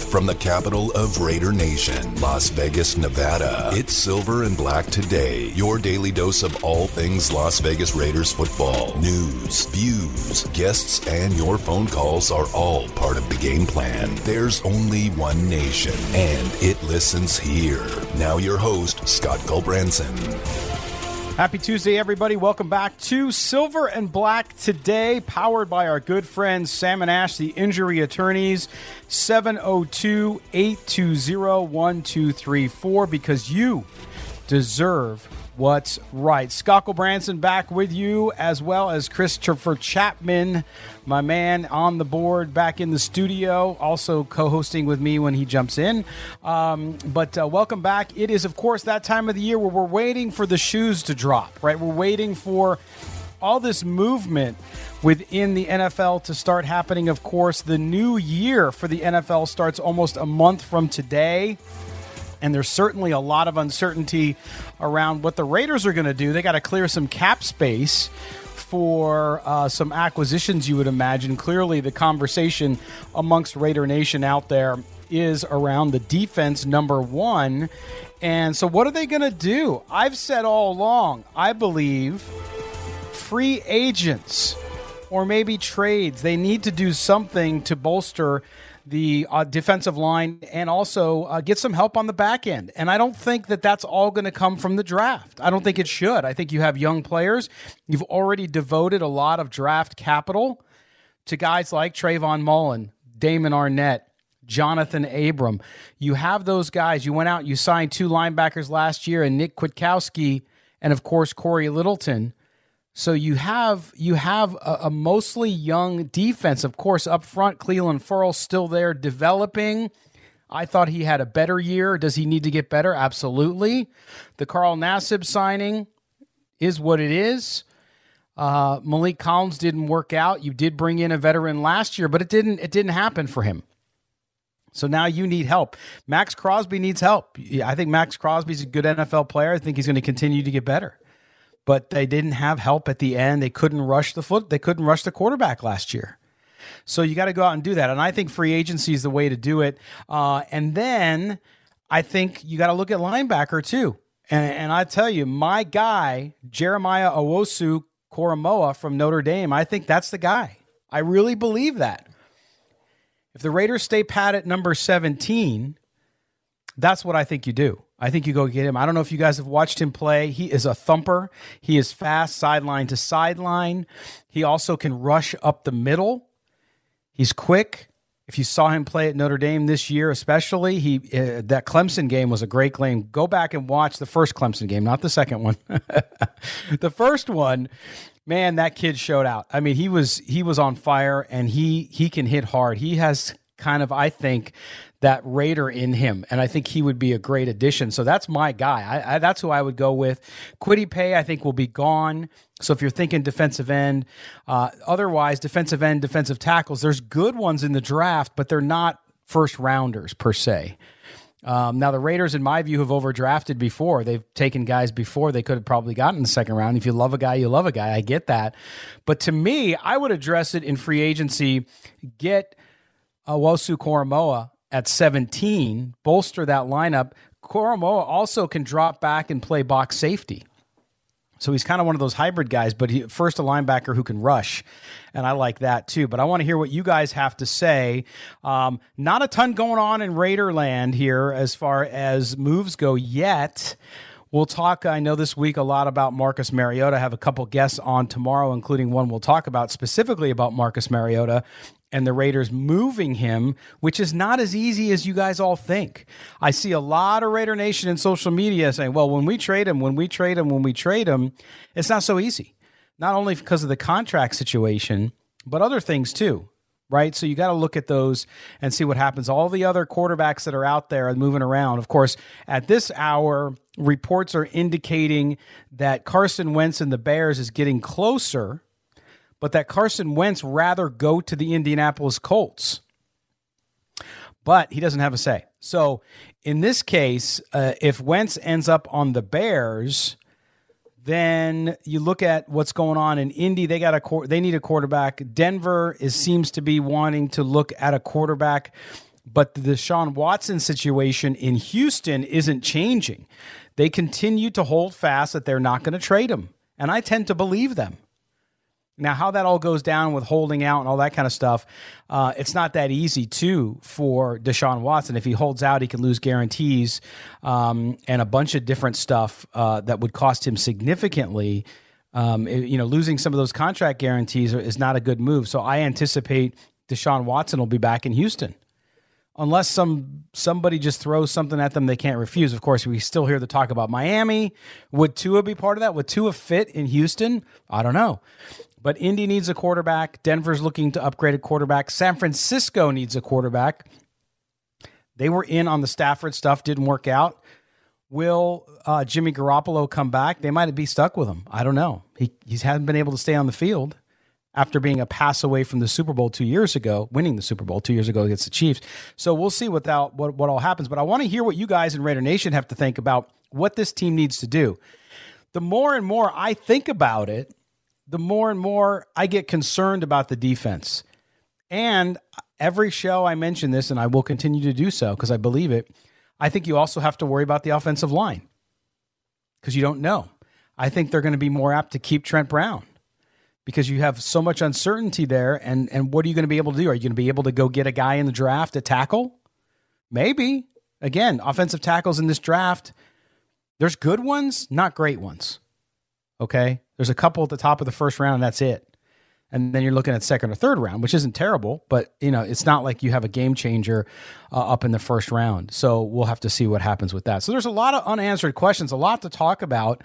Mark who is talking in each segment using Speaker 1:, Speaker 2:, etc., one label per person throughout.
Speaker 1: Live from the capital of Raider Nation, Las Vegas, Nevada. It's Silver and Black Today, your daily dose of all things Las Vegas Raiders football. News, views, guests, and your phone calls are all part of the game plan. There's only one nation, and it listens here. Now, your host, Scott Gulbranson.
Speaker 2: Happy Tuesday, everybody. Welcome back to Silver and Black today, powered by our good friends Sam and Ash, the injury attorneys, 702 820 1234, because you deserve what's right. Scott Gulbranson back with you, as well as Christopher Chapman, my man on the board, back in the studio, also co hosting with me when he jumps in. Um, but uh, welcome back. It is, of course, that time of the year where we're waiting for the shoes to drop, right? We're waiting for all this movement within the NFL to start happening. Of course, the new year for the NFL starts almost a month from today and there's certainly a lot of uncertainty around what the Raiders are going to do. They got to clear some cap space for uh, some acquisitions, you would imagine. Clearly, the conversation amongst Raider Nation out there is around the defense, number one. And so, what are they going to do? I've said all along, I believe free agents or maybe trades, they need to do something to bolster the uh, defensive line and also uh, get some help on the back end. And I don't think that that's all going to come from the draft. I don't think it should. I think you have young players. You've already devoted a lot of draft capital to guys like Trayvon Mullen, Damon Arnette, Jonathan Abram. You have those guys. You went out, you signed two linebackers last year, and Nick Kwiatkowski, and of course Cory Littleton. So you have you have a, a, mostly young defense, of course, up front. Clelin Ferrell still there developing. I thought he had a better year. Does he need to get better? Absolutely. The Carl Nassib signing is what it is. Uh, Maliek Collins didn't work out. You did bring in a veteran last year, but it didn't it didn't happen for him. So now you need help. Maxx Crosby needs help. I think Maxx Crosby's a good NFL player. I think he's going to continue to get better but they didn't have help at the end. They couldn't rush the foot. They couldn't rush the quarterback last year. So you got to go out and do that. And I think free agency is the way to do it. Uh, and then I think you got to look at linebacker too. And, and I tell you, my guy, Jeremiah Owusu Koramoah from Notre Dame, I think that's the guy. I really believe that. If the Raiders stay pat at number 17, that's what I think you do. I think you go get him. I don't know if you guys have watched him play. He is a thumper. He is fast sideline to sideline. He also can rush up the middle. He's quick. If you saw him play at Notre Dame this year, especially, he uh, that Clemson game was a great game. Go back and watch the first Clemson game, not the second one. the first one, man, that kid showed out. I mean, he was he was on fire, and he he can hit hard. He has kind of, I think, that Raider in him, and I think he would be a great addition. So that's my guy. I, I, that's who I would go with. Kwity Paye, I think, will be gone. So if you're thinking defensive end, uh, otherwise defensive end, defensive tackles, there's good ones in the draft, but they're not first rounders per se. Um, now the Raiders, in my view, have overdrafted before. They've taken guys before they could have probably gotten in the second round. If you love a guy, you love a guy. I get that, but to me, I would address it in free agency. Get Owusu Koramoah at 17, bolster that lineup. Koramoah also can drop back and play box safety. So he's kind of one of those hybrid guys, but he, first a linebacker who can rush, and I like that too. But I want to hear what you guys have to say. Um, not a ton going on in Raiderland here as far as moves go yet. We'll talk, I know this week a lot about Marcus Mariota. I have a couple guests on tomorrow, including one we'll talk about specifically about Marcus Mariota and the Raiders moving him, which is not as easy as you guys all think. I see a lot of Raider Nation in social media saying, well, when we trade him, when we trade him, when we trade him, it's not so easy. Not only because of the contract situation, but other things too, right? So you got to look at those and see what happens. All the other quarterbacks that are out there and moving around. Of course, at this hour, reports are indicating that Carson Wentz and the Bears is getting closer but that Carson Wentz rather go to the Indianapolis Colts. But he doesn't have a say. So in this case, uh, if Wentz ends up on the Bears, then you look at what's going on in Indy. They got a they need a quarterback. Denver is seems to be wanting to look at a quarterback. But the Deshaun Watson situation in Houston isn't changing. They continue to hold fast that they're not going to trade him. And I tend to believe them. Now, how that all goes down with holding out and all that kind of stuff, uh, it's not that easy, too, for Deshaun Watson. If he holds out, he can lose guarantees um, and a bunch of different stuff uh, that would cost him significantly. Um, it, you know, losing some of those contract guarantees is not a good move. So I anticipate Deshaun Watson will be back in Houston unless some somebody just throws something at them they can't refuse. Of course, we still hear the talk about Miami. Would Tua be part of that? Would Tua fit in Houston? I don't know. But Indy needs a quarterback. Denver's looking to upgrade a quarterback. San Francisco needs a quarterback. They were in on the Stafford stuff, didn't work out. Will uh, Jimmy Garoppolo come back? They might be stuck with him. I don't know. He he hasn't been able to stay on the field after being a pass away from the Super Bowl two years ago, winning the Super Bowl two years ago against the Chiefs. So we'll see that, what what all happens. But I want to hear what you guys in Raider Nation have to think about what this team needs to do. The more and more I think about it, the more and more I get concerned about the defense. And every show I mention this, and I will continue to do so because I believe it. I think you also have to worry about the offensive line because you don't know. I think they're going to be more apt to keep Trent Brown because you have so much uncertainty there. And and what are you going to be able to do? Are you going to be able to go get a guy in the draft to tackle? Maybe. Again, offensive tackles in this draft, there's good ones, not great ones. Okay. There's a couple at the top of the first round, and that's it. And then you're looking at second or third round, which isn't terrible, but you know it's not like you have a game changer uh, up in the first round. So we'll have to see what happens with that. So there's a lot of unanswered questions, a lot to talk about,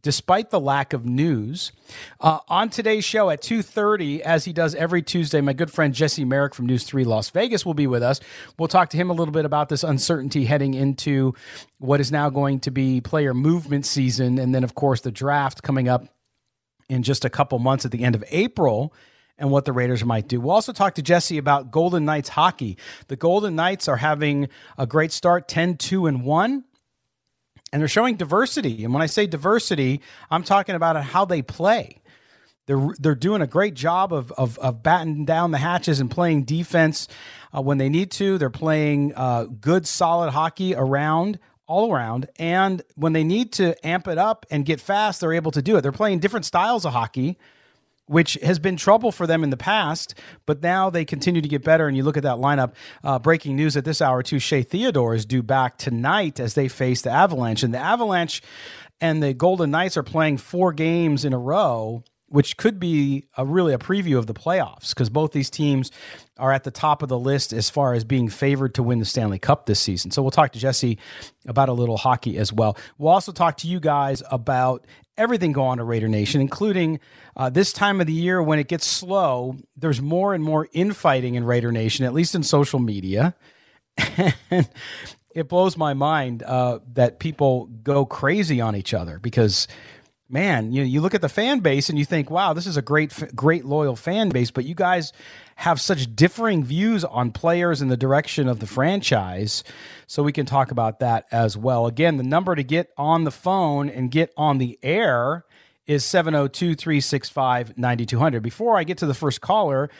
Speaker 2: despite the lack of news. Uh, on today's show at 2.30, as he does every Tuesday, my good friend Jesse Merrick from News 3 Las Vegas will be with us. We'll talk to him a little bit about this uncertainty heading into what is now going to be player movement season. And then, of course, the draft coming up in just a couple months at the end of April and what the Raiders might do. We'll also talk to Jesse about Golden Knights hockey. The Golden Knights are having a great start 10 2 and 1 and they're showing diversity. And when I say diversity, I'm talking about how they play. They're they're doing a great job of of, of batting down the hatches and playing defense uh, when they need to. They're playing uh, good, solid hockey around all around. And when they need to amp it up and get fast, they're able to do it. They're playing different styles of hockey which has been trouble for them in the past, but now they continue to get better. And you look at that lineup. Uh, breaking news at this hour too: Shea Theodore is due back tonight as they face the Avalanche, and the Avalanche and the Golden Knights are playing four games in a row which could be a, really a preview of the playoffs because both these teams are at the top of the list as far as being favored to win the Stanley Cup this season. So we'll talk to Jesse about a little hockey as well. We'll also talk to you guys about everything going on to Raider Nation, including uh, this time of the year when it gets slow. There's more and more infighting in Raider Nation, at least in social media. And it blows my mind uh, that people go crazy on each other because man, you you look at the fan base and you think, wow, this is a great great loyal fan base, but you guys have such differing views on players and the direction of the franchise. So we can talk about that as well. Again, the number to get on the phone and get on the air is 702-365-9200. Before I get to the first caller,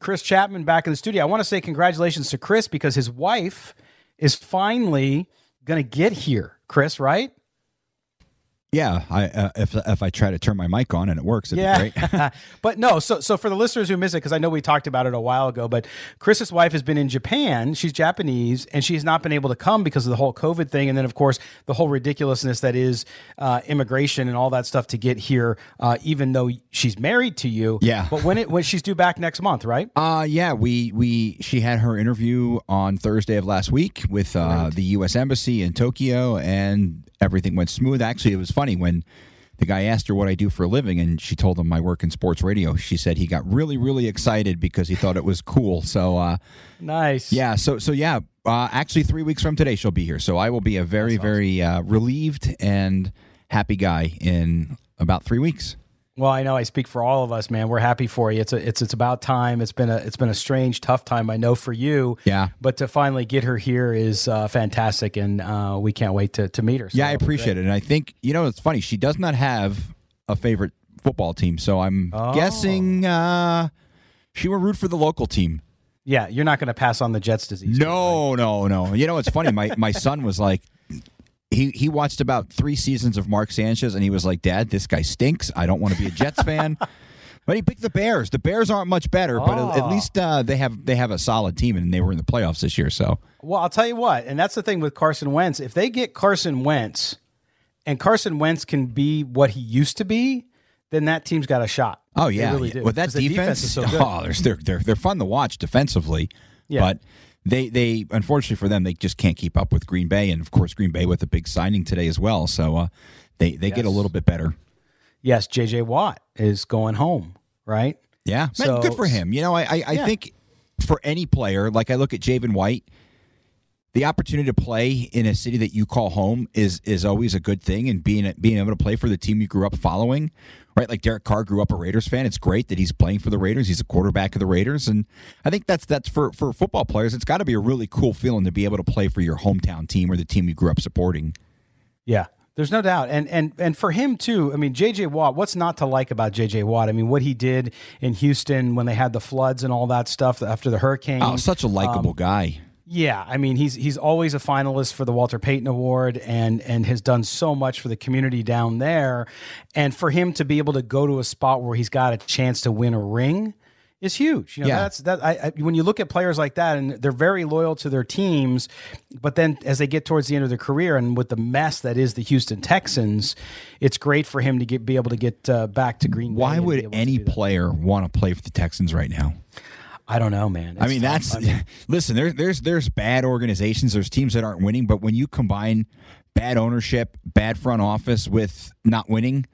Speaker 2: Chris Chapman back in the studio. I want to say congratulations to Chris because his wife is finally going to get here. Chris, right?
Speaker 3: Yeah, I, uh, if if I try to turn my mic on and it works, it'd yeah. be
Speaker 2: great. but no, so so for the listeners who miss it, because I know we talked about it a while ago, but Chris's wife has been in Japan. She's Japanese, and she's not been able to come because of the whole COVID thing, and then of course the whole ridiculousness that is uh, immigration and all that stuff to get here, uh, even though she's married to you.
Speaker 3: Yeah.
Speaker 2: But when it when she's due back next month, right?
Speaker 3: Uh yeah. We we she had her interview on Thursday of last week with uh, right. the U.S. Embassy in Tokyo, and everything went smooth. Actually, it was funny when the guy asked her what I do for a living, and she told him I work in sports radio. She said he got really, really excited because he thought it was cool. So uh,
Speaker 2: nice.
Speaker 3: Yeah. So so yeah. Uh, actually, three weeks from today, she'll be here. So I will be a very, awesome. very uh, relieved and happy guy in about three weeks.
Speaker 2: Well, I know I speak for all of us, man. We're happy for you. It's a, it's it's about time. It's been a it's been a strange, tough time. I know for you.
Speaker 3: Yeah.
Speaker 2: But to finally get her here is uh, fantastic, and uh, we can't wait to to meet her.
Speaker 3: So yeah, I appreciate it, and I think you know it's funny. She does not have a favorite football team, so I'm oh. guessing uh, she will root for the local team.
Speaker 2: Yeah, you're not going to pass on the Jets disease.
Speaker 3: No, no, no. You know, it's funny. My my son was like, he he watched about three seasons of Mark Sanchez, and he was like, "Dad, this guy stinks. I don't want to be a Jets fan." But he picked the Bears. The Bears aren't much better, but at,
Speaker 2: Oh.
Speaker 3: least uh, they have they have a solid team, and they were in the playoffs this year. So
Speaker 2: Well, I'll tell you what, and that's the thing with Carson Wentz. If they get Carson Wentz, and Carson Wentz can be what he used to be, then that team's got a shot.
Speaker 3: Oh
Speaker 2: They
Speaker 3: yeah,
Speaker 2: really do.
Speaker 3: with that defense,
Speaker 2: is so good.
Speaker 3: oh, they're, they're they're they're fun to watch defensively.
Speaker 2: Yeah.
Speaker 3: But they they unfortunately for them they just can't keep up with Green Bay, and of course Green Bay with a big signing today as well. So uh, they they get a little bit better.
Speaker 2: yes, J.J. Watt is going home, right?
Speaker 3: Yeah,
Speaker 2: So-
Speaker 3: Man, good for him. You know, I I, I
Speaker 2: Yeah.
Speaker 3: think for any player, like I look at Javen White. The opportunity to play in a city that you call home is is always a good thing, and being being able to play for the team you grew up following, right? Like Derek Carr grew up a Raiders fan. It's great that he's playing for the Raiders. He's a quarterback of the Raiders, and I think that's that's for for football players. It's got to be a really cool feeling to be able to play for your hometown team or the team you grew up supporting.
Speaker 2: Yeah. There's no doubt. And and and for him too, I mean JJ Watt, what's not to like about JJ Watt? I mean, what he did in Houston when they had the floods and all that stuff after the hurricane.
Speaker 3: Oh, such a likable um, guy.
Speaker 2: Yeah, I mean he's he's always a finalist for the Walter Payton Award and and has done so much for the community down there. And for him to be able to go to a spot where he's got a chance to win a ring is huge. You know,
Speaker 3: Yeah.
Speaker 2: that's that I, I when you look at players like that and they're very loyal to their teams, but then as they get towards the end of their career and with the mess that is the Houston Texans, it's great for him to get be able to get uh, back to Green Bay.
Speaker 3: Why would any player want to play for the Texans right now?
Speaker 2: I don't know, man.
Speaker 3: I mean,
Speaker 2: tough.
Speaker 3: that's
Speaker 2: I mean,
Speaker 3: listen. There's there's there's bad organizations. There's teams that aren't winning, but when you combine bad ownership, bad front office with not winning,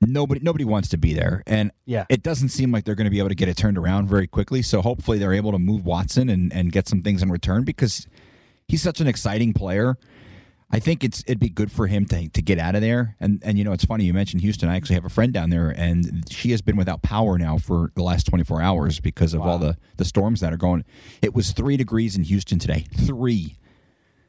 Speaker 3: nobody nobody wants to be there. And
Speaker 2: Yeah.
Speaker 3: it doesn't seem like they're going to be able to get it turned around very quickly. So hopefully they're able to move Watson and and get some things in return because he's such an exciting player. I think it's it'd be good for him to to get out of there. And and you know it's funny you mentioned Houston. I actually have a friend down there, and she has been without power now for the last 24 hours because of all the the storms that are going. It was three degrees in Houston today. Three.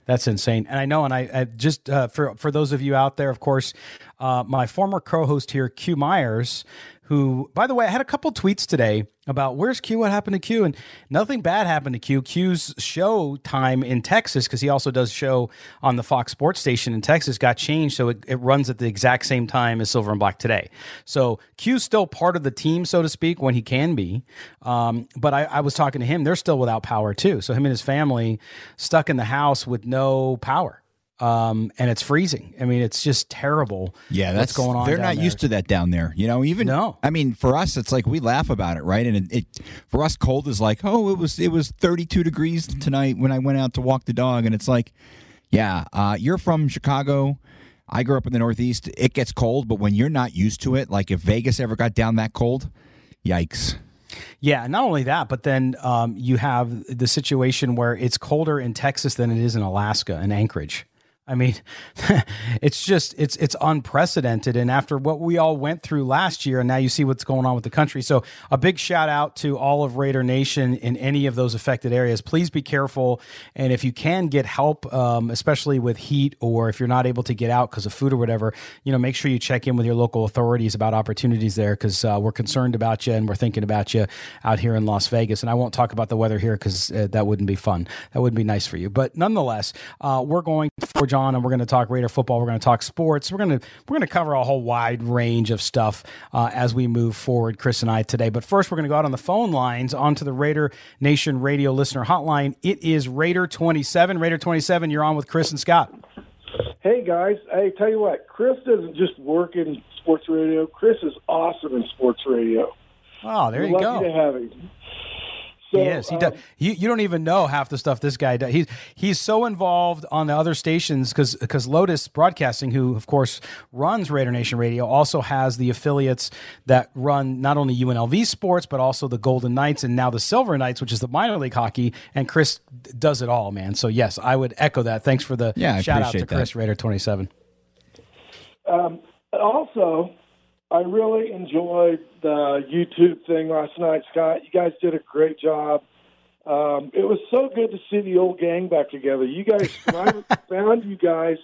Speaker 2: That's insane, and I know. And I, I just uh, for for those of you out there, of course, uh, my former co-host here, Q Myers, who, by the way, I had a couple tweets today about where's Q, what happened to Q, and nothing bad happened to Q. Q's show time in Texas because he also does show on the Fox Sports station in Texas got changed, so it, it runs at the exact same time as Silver and Black today. So Q's still part of the team, so to speak, when he can be. Um, but I, I was talking to him; they're still without power too. So him and his family stuck in the house with no power, um, and it's freezing. I mean, it's just terrible.
Speaker 3: Yeah, that's
Speaker 2: what's going on.
Speaker 3: They're not
Speaker 2: there.
Speaker 3: used to that down there. You know, even
Speaker 2: No.
Speaker 3: I mean, for us, it's like we laugh about it, right? And it, it for us, cold is like, oh, it was it was 32 degrees tonight when I went out to walk the dog, and it's like, yeah, uh, you're from Chicago. I grew up in the Northeast. It gets cold, but when you're not used to it, like if Vegas ever got down that cold, yikes.
Speaker 2: Yeah, not only that, but then um, you have the situation where it's colder in Texas than it is in Alaska and Anchorage. I mean, it's just it's it's unprecedented. And after what we all went through last year, and now you see what's going on with the country. So a big shout out to all of Raider Nation in any of those affected areas. Please be careful, and if you can get help, um, especially with heat, or if you're not able to get out because of food or whatever, you know, make sure you check in with your local authorities about opportunities there because uh, we're concerned about you and we're thinking about you out here in Las Vegas. And I won't talk about the weather here because uh, that wouldn't be fun. That wouldn't be nice for you. But nonetheless, uh, we're going forge on and we're going to talk Raider football. We're going to talk sports. We're going to we're going to cover a whole wide range of stuff uh, as we move forward, Chris and I today. But first, we're going to go out on the phone lines onto the Raider Nation Radio listener hotline. It is Raider twenty seven. Raider twenty seven. You're on with Chris and Scott.
Speaker 4: Hey guys, I tell you what, Chris doesn't just work in sports radio. Chris is awesome in sports radio.
Speaker 2: Oh, there
Speaker 4: We're
Speaker 2: you
Speaker 4: lucky
Speaker 2: go.
Speaker 4: to have him. So,
Speaker 2: He is. He
Speaker 4: uh,
Speaker 2: does. You, you don't even know half the stuff this guy does. He's he's so involved on the other stations because because Lotus Broadcasting, who of course runs Raider Nation Radio, also has the affiliates that run not only UNLV sports but also the Golden Knights and now the Silver Knights, which is the minor league hockey. And Chris does it all, man. So yes, I would echo that. Thanks for the
Speaker 3: Yeah,
Speaker 2: shout out to
Speaker 3: that.
Speaker 2: Chris Raider twenty seven.
Speaker 4: also, I really enjoyed the YouTube thing last night, Scott. You guys did a great job. Um, it was so good to see the old gang back together. You guys, when I found you guys,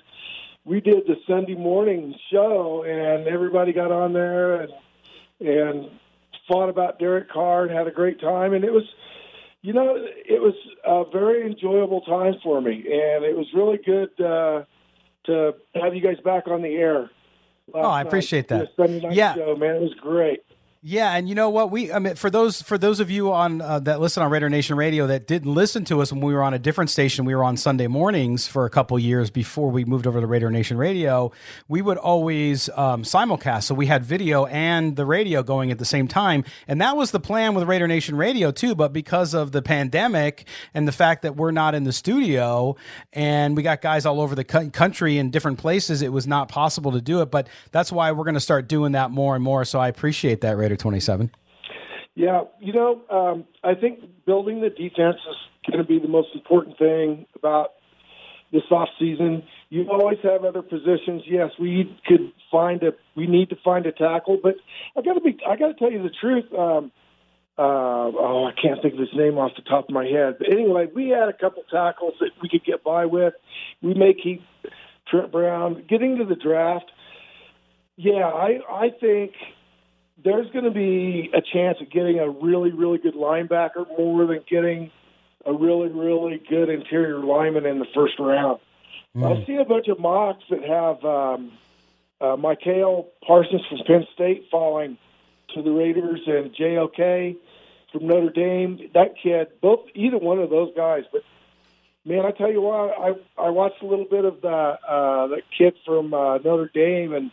Speaker 4: we did the Sunday morning show, and everybody got on there and and fought about Derek Carr and had a great time. And it was You know, it was a very enjoyable time for me, and it was really good uh, to have you guys back on the air.
Speaker 2: Oh, I appreciate
Speaker 4: night.
Speaker 2: that.
Speaker 4: Sunday night
Speaker 2: yeah,
Speaker 4: show, man, it was great.
Speaker 2: Yeah, and you know what? We I mean, for those for those of you on uh, that listen on Raider Nation Radio that didn't listen to us when we were on a different station, we were on Sunday mornings for a couple years before we moved over to Raider Nation Radio. We would always um, simulcast, so we had video and the radio going at the same time, and that was the plan with Raider Nation Radio too. But because of the pandemic and the fact that we're not in the studio and we got guys all over the country in different places, it was not possible to do it. But that's why we're going to start doing that more and more. So I appreciate that, Raider. 27?
Speaker 4: Yeah, you know, um, I think building the defense is going to be the most important thing about this off season. You always have other positions. Yes, we could find a we need to find a tackle, but I got to be I got to tell you the truth. Um, uh, oh, I can't think of his name off the top of my head. But anyway, we had a couple tackles that we could get by with. We may keep Trent Brown. Getting to the draft, yeah, I I think there's going to be a chance of getting a really, really good linebacker more than getting a really, really good interior lineman in the first round. Mm. I see a bunch of mocks that have um, uh, Micah Parsons from Penn State falling to the Raiders and JOK from Notre Dame. That kid, both either one of those guys, but man, I tell you what, I I watched a little bit of the uh, the kid from uh, Notre Dame and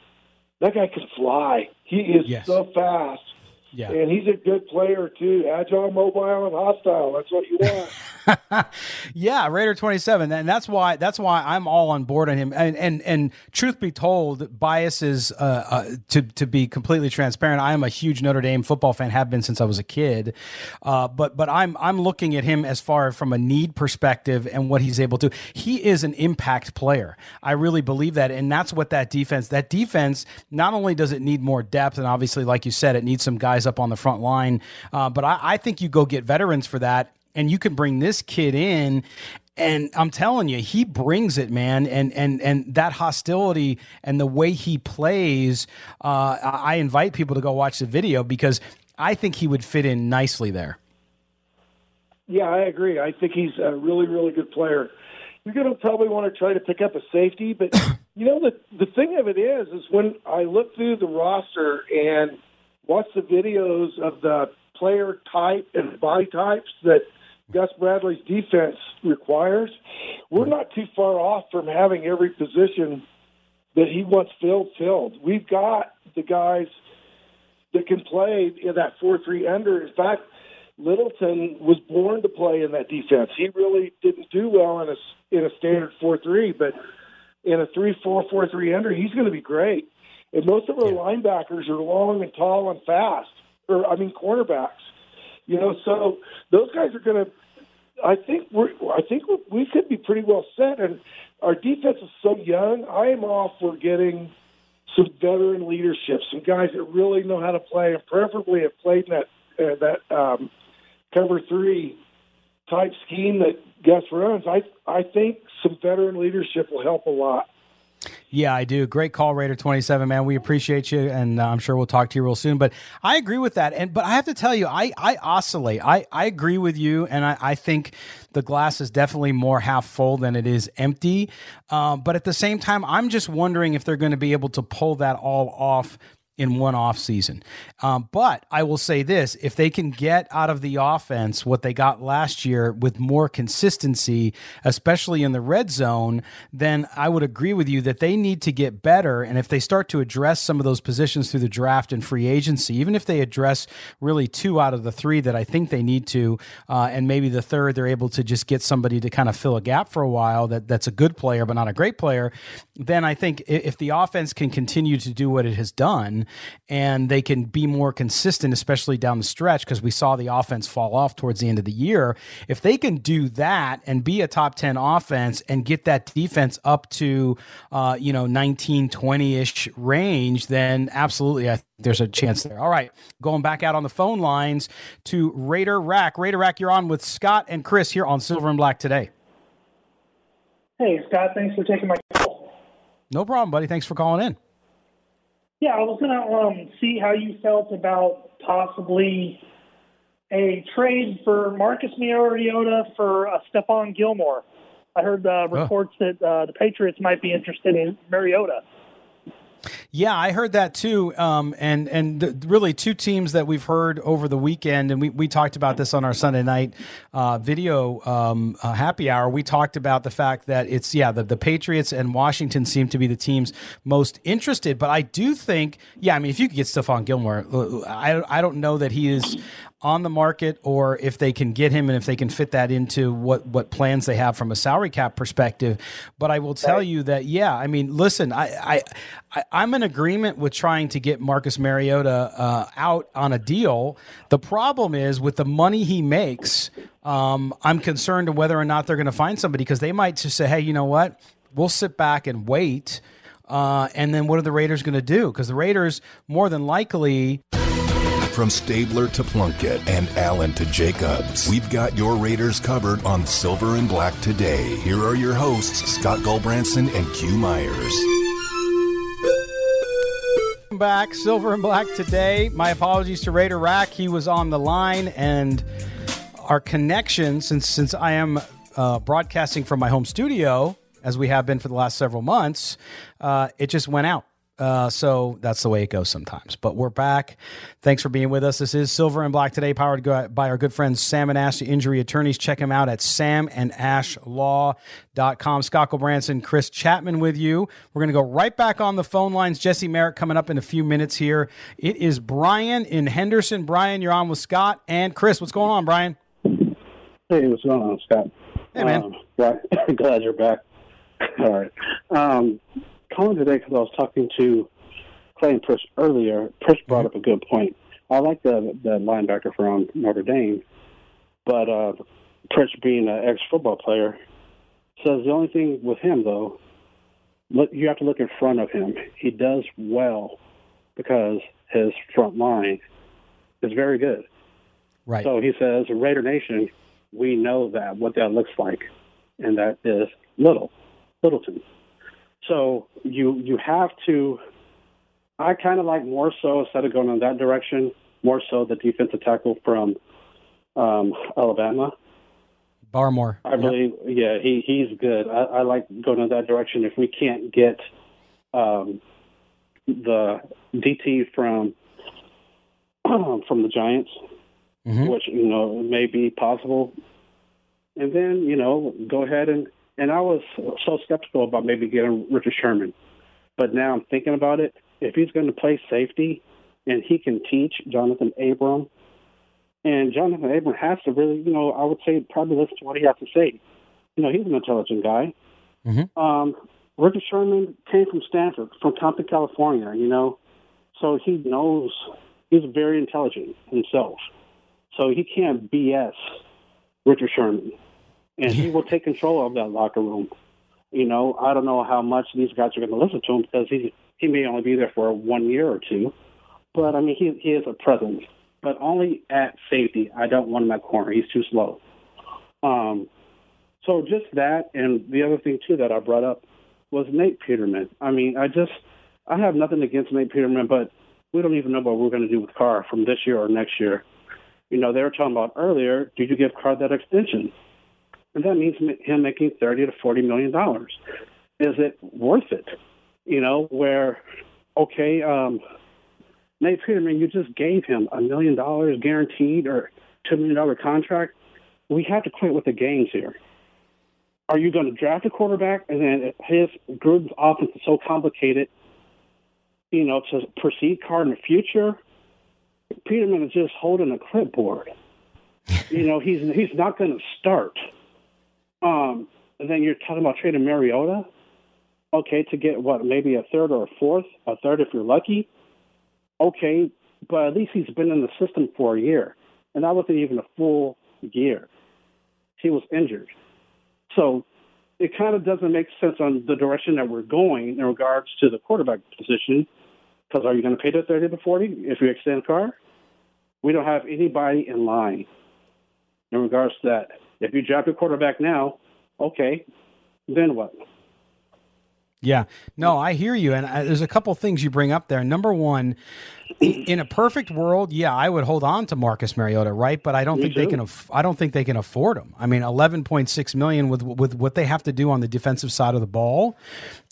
Speaker 4: that guy can fly. He is yes. so fast. Yeah. And he's a good player too. Agile, mobile, and hostile. That's what you want.
Speaker 2: yeah, Raider twenty seven, and that's why that's why I'm all on board on him. And and and truth be told, biases uh, uh, to to be completely transparent. I am a huge Notre Dame football fan. Have been since I was a kid. Uh, but but I'm I'm looking at him as far from a need perspective and what he's able to. He is an impact player. I really believe that, and that's what that defense. That defense not only does it need more depth, and obviously, like you said, it needs some guys guys up on the front line. Uh, but I, I think you go get veterans for that, and you can bring this kid in and I'm telling you, he brings it, man. And and and that hostility and the way he plays, uh, I invite people to go watch the video because I think he would fit in nicely there.
Speaker 4: Yeah, I agree. I think he's a really, really good player. You're going to probably want to try to pick up a safety, but you know the the thing of it is, is when I look through the roster and watch the videos of the player type and body types that Gus Bradley's defense requires, we're not too far off from having every position that he wants filled filled. We've got the guys that can play in that four three under. In fact, Littleton was born to play in that defense. He really didn't do well in a in a standard four three, but in a three four four three under, he's going to be great. And most of our linebackers are long and tall and fast, or I mean cornerbacks. You know, so those guys are going to. I think we're. I think we could be pretty well set, and our defense is so young. I am all for getting some veteran leadership, some guys that really know how to play, and preferably have played in that uh, that um, cover three type scheme that Gus runs. I I think some veteran leadership will help a lot.
Speaker 2: Yeah, I do. Great call, Raider twenty seven, man. We appreciate you, and uh, I'm sure we'll talk to you real soon. But I agree with that, and but I have to tell you, I I oscillate. I I agree with you, and I I think the glass is definitely more half full than it is empty. Um, but at the same time, I'm just wondering if they're going to be able to pull that all off in one off season. Um, but I will say this if they can get out of the offense what they got last year with more consistency, especially in the red zone, then I would agree with you that they need to get better. And if they start to address some of those positions through the draft and free agency, even if they address really two out of the three that I think they need to, uh, and maybe the third, they're able to just get somebody to kind of fill a gap for a while that, that's a good player, but not a great player, then I think if the offense can continue to do what it has done, and they can be more consistent, especially down the stretch, because we saw the offense fall off towards the end of the year. If they can do that and be a top 10 offense and get that defense up to, uh, you know, 19, 20 ish range, then absolutely, I think there's a chance there. All right, going back out on the phone lines to Raider Rack. Raider Rack, you're on with Scott and Chris here on Silver and Black today.
Speaker 5: Hey, Scott, thanks for taking my call.
Speaker 2: No problem, buddy. Thanks for calling in.
Speaker 5: Yeah, I was going to um, see how you felt about possibly a trade for Marcus Mariota for uh, Stephon Gilmore. I heard uh, reports oh. that uh, the Patriots might be interested in Mariota.
Speaker 2: Yeah, I heard that too. Um, and and really two teams that we've heard over the weekend, and we, we talked about this on our Sunday night uh, video um, uh, happy hour. We talked about the fact that it's yeah the, the Patriots and Washington seem to be the teams most interested. But I do think yeah, I mean if you could get Stephon Gilmore, I I don't know that he is on the market or if they can get him and if they can fit that into what what plans they have from a salary cap perspective. But I will tell you that yeah, I mean, listen, I I, I am in agreement with trying to get Marcus Mariota uh, out on a deal. The problem is with the money he makes. Um, I'm concerned whether or not they're going to find somebody because they might just say, hey, you know what, we'll sit back and wait. Uh, and then what are the Raiders going to do? Because the Raiders, more than likely,
Speaker 1: from Stabler to Plunkett and Allen to Jacobs, we've got your Raiders covered on Silver and Black today. Here are your hosts, Scott Gulbranson and Q Myers.
Speaker 2: Back, Silver and Black today. My apologies to Raider Rack. He was on the line, and our connection, since since I am uh, broadcasting from my home studio, as we have been for the last several months, uh, it just went out. Uh, so that's the way it goes sometimes. But we're back. Thanks for being with us. This is Silver and Black today, powered by our good friends Sam and Ash, the injury attorneys. Check them out at samandashlaw.com. Scott Gulbranson, Chris Chapman with you. We're going to go right back on the phone lines. Jesse Merrick coming up in a few minutes here. It is Brian in Henderson. Brian, you're on with Scott and Chris. What's going on, Brian?
Speaker 6: Hey, what's going on, Scott?
Speaker 2: Hey, man. Um,
Speaker 6: glad you're back. All right. Um, calling today because I was talking to Clay and Pritch earlier. Pritch brought up a good point. I like the the linebacker from Notre Dame, but uh, Pritch being an ex football player says the only thing with him though, look you have to look in front of him. He does well because his front line is very good.
Speaker 2: Right.
Speaker 6: So he says, Raider Nation, we know that what that looks like, and that is little, Littleton. So you you have to. I kind of like more so instead of going in that direction, more so the defensive tackle from um, Alabama.
Speaker 2: Barmore.
Speaker 6: I believe, yeah, he he's good. I, I like going in that direction. If we can't get um, the DT from from the Giants, mm-hmm. which you know may be possible, and then you know go ahead and and I was so skeptical about maybe getting Richard Sherman. But now I'm thinking about it. If he's going to play safety and he can teach Jonathan Abram, and Jonathan Abram has to really, you know, I would say probably listen to what he has to say. You know, he's an intelligent guy. Mm-hmm. Um, Richard Sherman came from Stanford, from Compton, California, you know, so he knows he's very intelligent himself. So he can't BS Richard Sherman and he will take control of that locker room. You know, I don't know how much these guys are going to listen to him because he he may only be there for one year or two, but I mean he he is a presence, but only at safety. I don't want him at corner; he's too slow. Um, so just that, and the other thing too that I brought up was Nate Peterman. I mean, I just I have nothing against Nate Peterman, but we don't even know what we're going to do with Carr from this year or next year. You know, they were talking about earlier. Did you give Carr that extension? And that means him making thirty to forty million dollars. Is it worth it? You know, where okay, um, Nate Peterman, you just gave him a million dollars guaranteed or two million dollar contract. We have to quit with the games here. Are you going to draft a quarterback and then his Gruden's offense is so complicated, you know, to proceed card in the future? Peterman is just holding a clipboard. you know, he's he's not going to start. Um, and then you're talking about trading Mariota. Okay, to get what, maybe a third or a fourth, a third if you're lucky. Okay, but at least he's been in the system for a year, and that wasn't even a full year. He was injured, so it kind of doesn't make sense on the direction that we're going in regards to the quarterback position. Because are you going to pay the thirty to forty if you extend Carr? We don't have anybody in line in regards to that. If you draft a quarterback now, okay, then what?
Speaker 2: Yeah, no, I hear you, and I, there's a couple things you bring up there. Number one, in a perfect world, yeah, I would hold on to Marcus Mariota, right? But I don't
Speaker 6: Me
Speaker 2: think they can. I don't think they can afford him. I mean, 11.6 million with with what they have to do on the defensive side of the ball.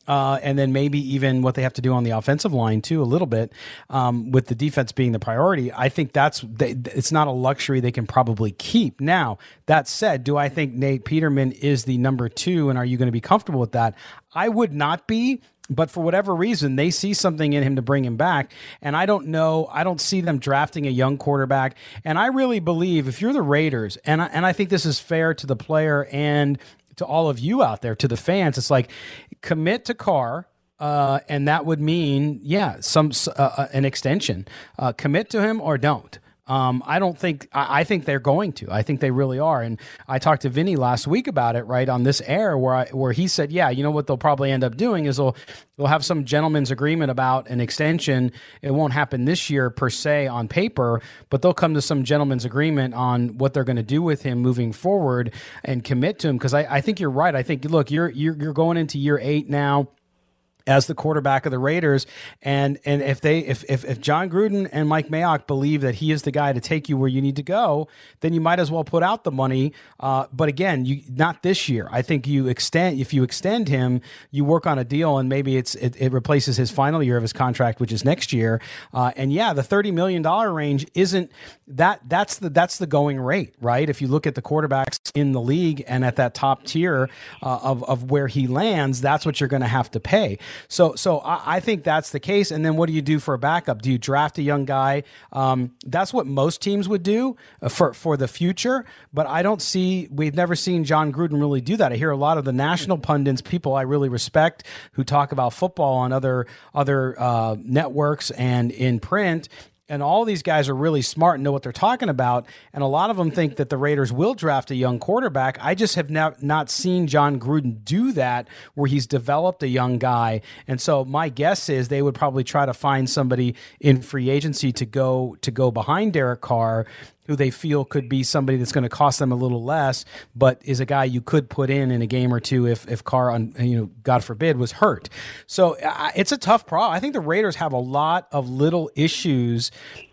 Speaker 2: Uh, and then maybe even what they have to do on the offensive line too, a little bit, um, with the defense being the priority. I think that's they, it's not a luxury they can probably keep. Now that said, do I think Nate Peterman is the number two, and are you going to be comfortable with that? I would not be, but for whatever reason, they see something in him to bring him back. And I don't know, I don't see them drafting a young quarterback. And I really believe if you're the Raiders, and I, and I think this is fair to the player and to all of you out there, to the fans, it's like commit to Carr. Uh, and that would mean, yeah, some uh, uh, an extension. Uh, commit to him or don't. Um, I don't think I, I think they're going to. I think they really are. And I talked to Vinny last week about it, right on this air, where I, where he said, yeah, you know what they'll probably end up doing is they'll they'll have some gentleman's agreement about an extension. It won't happen this year per se on paper, but they'll come to some gentleman's agreement on what they're going to do with him moving forward and commit to him. Because I, I think you're right. I think look, you're you're you're going into year eight now as the quarterback of the Raiders. And and if they if if, if Jon Gruden and Mike Mayock believe that he is the guy to take you where you need to go, then you might as well put out the money. Uh, but again, you not this year. I think you extend if you extend him, you work on a deal, and maybe it's it, it replaces his final year of his contract, which is next year. Uh, and yeah, the thirty million dollar range isn't that that's the that's the going rate, right? If you look at the quarterbacks in the league and at that top tier uh, of of where he lands, that's what you're going to have to pay. So, so I, I, think that's the case. And then what do you do for a backup? Do you draft a young guy? Um, that's what most teams would do uh, for for the future. But I don't see. We've never seen Jon Gruden really do that. I hear a lot of the national pundits, people I really respect, who talk about football on other other uh, networks and in print and all these guys are really smart and know what they're talking about. And a lot of them think that the Raiders will draft a young quarterback. I just have not, not seen Jon Gruden do that where he's developed a young guy. And so my guess is they would probably try to find somebody in free agency to go to go behind Derek Carr who they feel could be somebody that's going to cost them a little less, but is a guy you could put in in a game or two if if Carr, on, you know, God forbid, was hurt. So uh, it's a tough problem. I think the Raiders have a lot of little issues.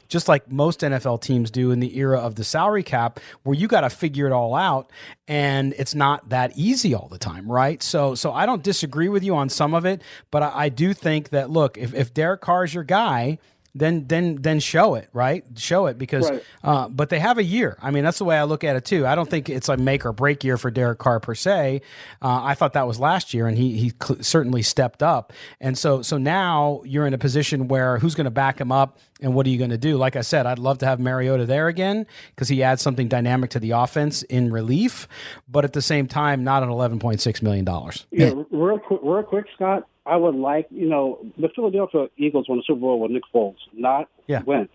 Speaker 2: Just like most NFL teams do in the era of the salary cap, where you got to figure it all out, and it's not that easy all the time, right? So, so I don't disagree with you on some of it, but I, I do think that look, if if Derek Carr is your guy, then then then show it right? Show it because
Speaker 6: Right.
Speaker 2: uh, but they have a year. I mean that's the way i look at it too. I don't think it's a make or break year for derek carr per se. Uh, i thought that was last year and he he cl- certainly stepped up. And so so now you're in a position where who's going to back him up and what are you going to do like i said i'd love to have mariota there again because he adds something dynamic to the offense in relief but at the same time not at 11.6 million dollars
Speaker 6: Yeah, real quick, real quick, Scott. I would like, you know, the Philadelphia Eagles won the Super Bowl with Nick Foles, not
Speaker 2: Yeah.
Speaker 6: Wentz.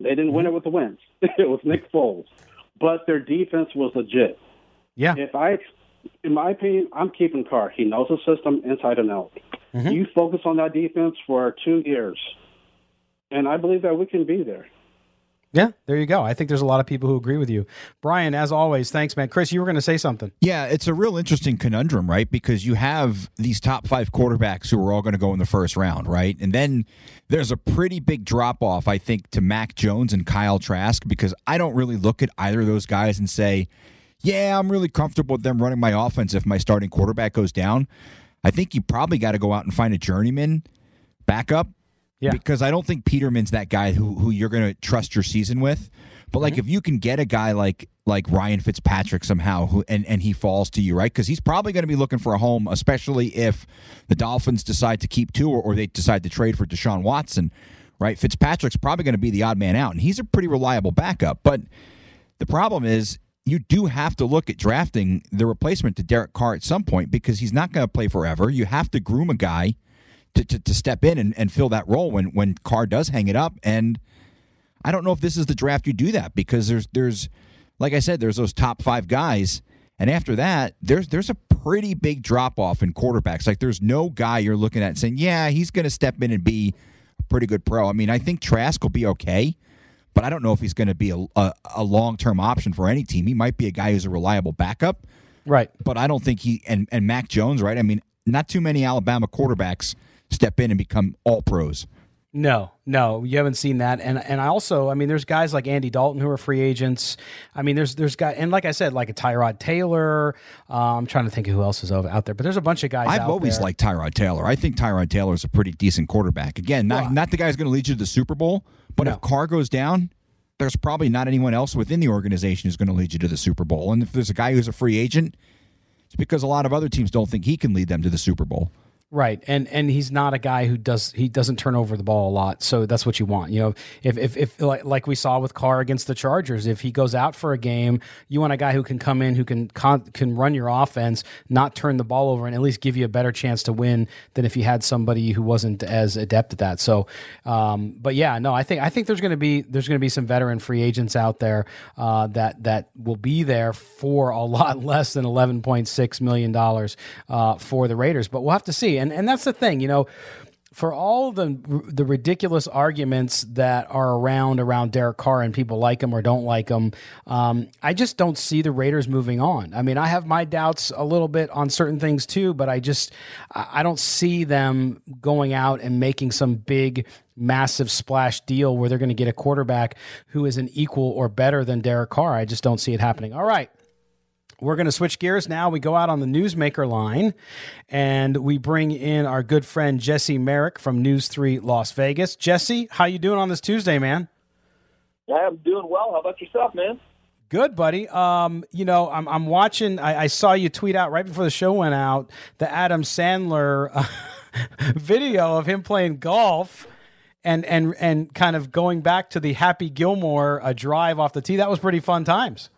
Speaker 6: They didn't win it with the Wentz. it was Nick Foles, but their defense was legit.
Speaker 2: yeah
Speaker 6: If I, in my opinion, I'm keeping Carr. He knows the system inside and out. Mm-hmm. You focus on that defense for two years, and I believe that we can be there.
Speaker 2: yeah there you go i think there's a lot of people who agree with you brian as always thanks man chris you were going to say something
Speaker 3: Yeah, it's a real interesting conundrum, right? Because you have these top five quarterbacks who are all going to go in the first round, right? And then there's a pretty big drop off, I think, to Mac Jones and Kyle Trask because I don't really look at either of those guys and say, yeah, I'm really comfortable with them running my offense if my starting quarterback goes down. I think you probably got to go out and find a journeyman backup.
Speaker 2: Yeah.
Speaker 3: Because I don't think Peterman's that guy who who you're going to trust your season with. But like mm-hmm. if you can get a guy like like Ryan Fitzpatrick somehow who and and he falls to you, right? Cuz he's probably going to be looking for a home especially if the Dolphins decide to keep two or, or they decide to trade for Deshaun Watson, right? Fitzpatrick's probably going to be the odd man out and he's a pretty reliable backup. But the problem is you do have to look at drafting the replacement to Derek Carr at some point because he's not going to play forever. You have to groom a guy to, to, to step in and, and fill that role when, when Carr does hang it up. And I don't know if this is the draft you do that because there's there's like I said, there's those top five guys. And after that, there's there's a pretty big drop off in quarterbacks. Like there's no guy you're looking at saying, yeah, he's going to step in and be a pretty good pro. I mean, I think Trask will be okay, but I don't know if he's going to be a, a, a long term option for any team. He might be a guy who's a reliable backup,
Speaker 2: right
Speaker 3: but I don't think he and and Mac Jones, right? I mean, not too many Alabama quarterbacks step in and become all pros.
Speaker 2: No, no, you haven't seen that, and and I also, I mean, there's guys like Andy Dalton who are free agents. I mean, there's there's guys, and like I said, like a Tyrod Taylor. Uh, I'm trying to think of who else is out there, but there's a bunch of guys.
Speaker 3: I've always
Speaker 2: there.
Speaker 3: liked Tyrod Taylor. I think Tyrod Taylor is a pretty decent quarterback. Again, not well, not the guy who's going to lead you to the Super Bowl, but no. if Carr goes down, there's probably not anyone else within the organization who's going to lead you to the Super Bowl. And if there's a guy who's a free agent, it's because a lot of other teams don't think he can lead them to the Super Bowl.
Speaker 2: Right, and and he's not a guy who does he doesn't turn over the ball a lot, so that's what you want. You know, if if, if like, like we saw with Carr against the Chargers, if he goes out for a game, you want a guy who can come in, who can con, can run your offense, not turn the ball over, and at least give you a better chance to win than if you had somebody who wasn't as adept at that. So, um, but yeah, no, I think I think there's going to be there's going to be some veteran free agents out there uh, that that will be there for a lot less than eleven point six million dollars uh, for the Raiders, but we'll have to see and and that's the thing, you know for all the the ridiculous arguments that are around around Derek Carr and people like him or don't like him, um, I just don't see the Raiders moving on. I mean, I have my doubts a little bit on certain things too, but I just I don't see them going out and making some big massive splash deal where they're going to get a quarterback who is an equal or better than Derek Carr. I just don't see it happening. All right. We're going to switch gears now. We go out on the newsmaker line and we bring in our good friend Jesse Merrick from News 3 Las Vegas. Jesse, how you doing on this Tuesday, man?
Speaker 7: I'm doing well. How about yourself, man?
Speaker 2: Good, buddy. Um, you know, I'm, I'm watching. I, I, saw you tweet out right before the show went out the Adam Sandler uh, video of him playing golf and and and kind of going back to the Happy Gilmore uh, drive off the tee. That was pretty fun times.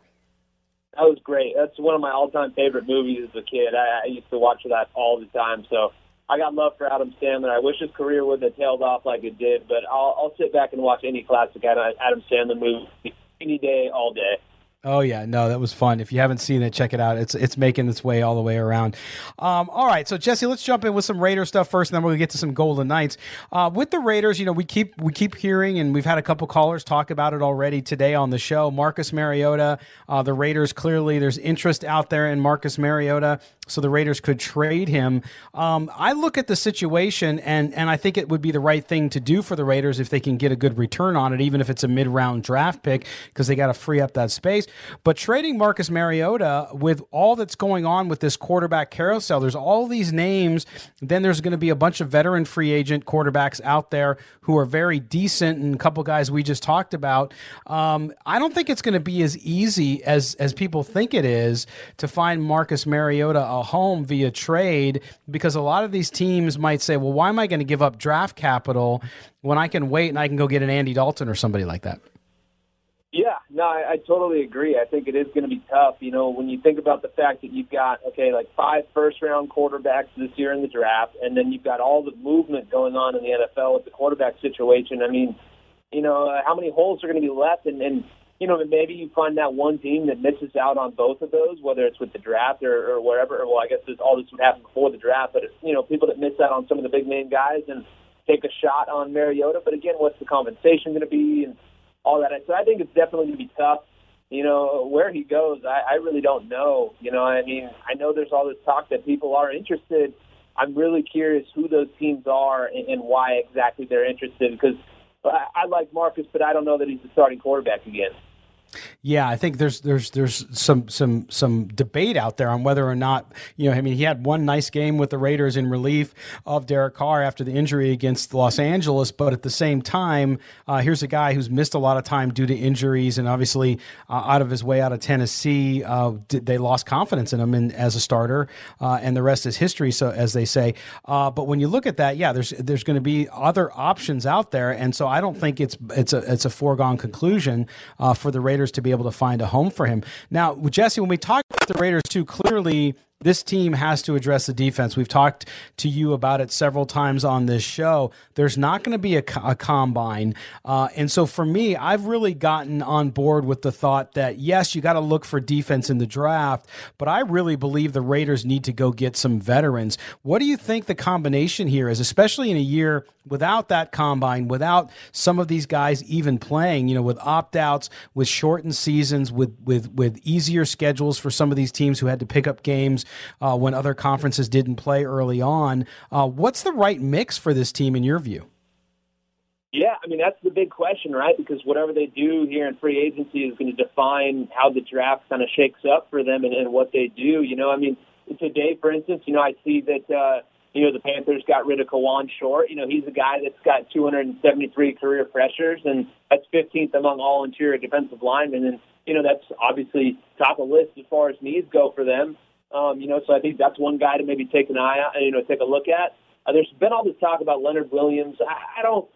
Speaker 7: That was great. That's one of my all-time favorite movies as a kid. I, I used to watch that all the time. So I got love for Adam Sandler. I wish his career wouldn't have tailed off like it did, but I'll, I'll sit back and watch any classic Adam Sandler movie any day, all day.
Speaker 2: Oh yeah, no, that was fun. If you haven't seen it, check it out. It's it's making its way all the way around. Um, all right, so Jesse, let's jump in with some Raider stuff first, and then we'll get to some Golden Knights. Uh, with the Raiders, you know, we keep we keep hearing, and we've had a couple callers talk about it already today on the show. Marcus Mariota, uh, the Raiders clearly there's interest out there in Marcus Mariota so the Raiders could trade him. Um, I look at the situation, and and I think it would be the right thing to do for the Raiders if they can get a good return on it, even if it's a mid round draft pick, because they got to free up that space. But trading Marcus Mariota with all that's going on with this quarterback carousel, there's all these names. Then there's going to be a bunch of veteran free agent quarterbacks out there who are very decent, and a couple guys we just talked about. Um, I don't think it's going to be as easy as as people think it is to find Marcus Mariota a home via trade because a lot of these teams might say, well, why am I going to give up draft capital when I can wait and I can go get an Andy Dalton or somebody like that?
Speaker 7: Yeah, no, I, I totally agree. I think it is going to be tough. You know, when you think about the fact that you've got okay, like five first round quarterbacks this year in the draft, and then you've got all the movement going on in the NFL with the quarterback situation. I mean, you know, how many holes are going to be left? And, and you know, maybe you find that one team that misses out on both of those, whether it's with the draft or, or wherever. Well, I guess this, all this would happen before the draft, but you know, people that miss out on some of the big name guys and take a shot on Mariota. But again, what's the compensation going to be and all that? So I think it's definitely going to be tough. You know, where he goes, I, I really don't know. You know, I mean, I know there's all this talk that people are interested. I'm really curious who those teams are and, and why exactly they're interested because I, I like Marcus, but I don't know that he's the starting quarterback again.
Speaker 2: Yeah, I think there's there's there's some some some debate out there on whether or not you know. I mean, he had one nice game with the Raiders in relief of Derek Carr after the injury against Los Angeles, but at the same time, uh, here's a guy who's missed a lot of time due to injuries, and obviously uh, out of his way out of Tennessee, uh, they lost confidence in him in, as a starter, uh, and the rest is history. So as they say, uh, but when you look at that, yeah, there's there's going to be other options out there, and so I don't think it's it's a it's a foregone conclusion uh, for the Raiders to be able to find a home for him. Now, Jesse, when we talk about the Raiders too, clearly this team has to address the defense. We've talked to you about it several times on this show. There's not going to be a, a combine. Uh, and so for me, I've really gotten on board with the thought that, yes, you got to look for defense in the draft, but I really believe the Raiders need to go get some veterans. What do you think the combination here is, especially in a year without that combine, without some of these guys even playing, you know, with opt outs, with shortened seasons, with, with, with easier schedules for some of these teams who had to pick up games uh, when other conferences didn't play early on. Uh, what's the right mix for this team in your view?
Speaker 7: Yeah, I mean that's the big question, right? Because whatever they do here in free agency is going to define how the draft kind of shakes up for them and, and what they do. You know, I mean, today, for instance, you know, I see that uh, you know the Panthers got rid of Kawann Short. You know, he's a guy that's got 273 career pressures, and that's 15th among all interior defensive linemen. And you know, that's obviously top of the list as far as needs go for them. Um, you know, so I think that's one guy to maybe take an eye out, you know, take a look at. Uh, there's been all this talk about Leonard Williams. I, I don't.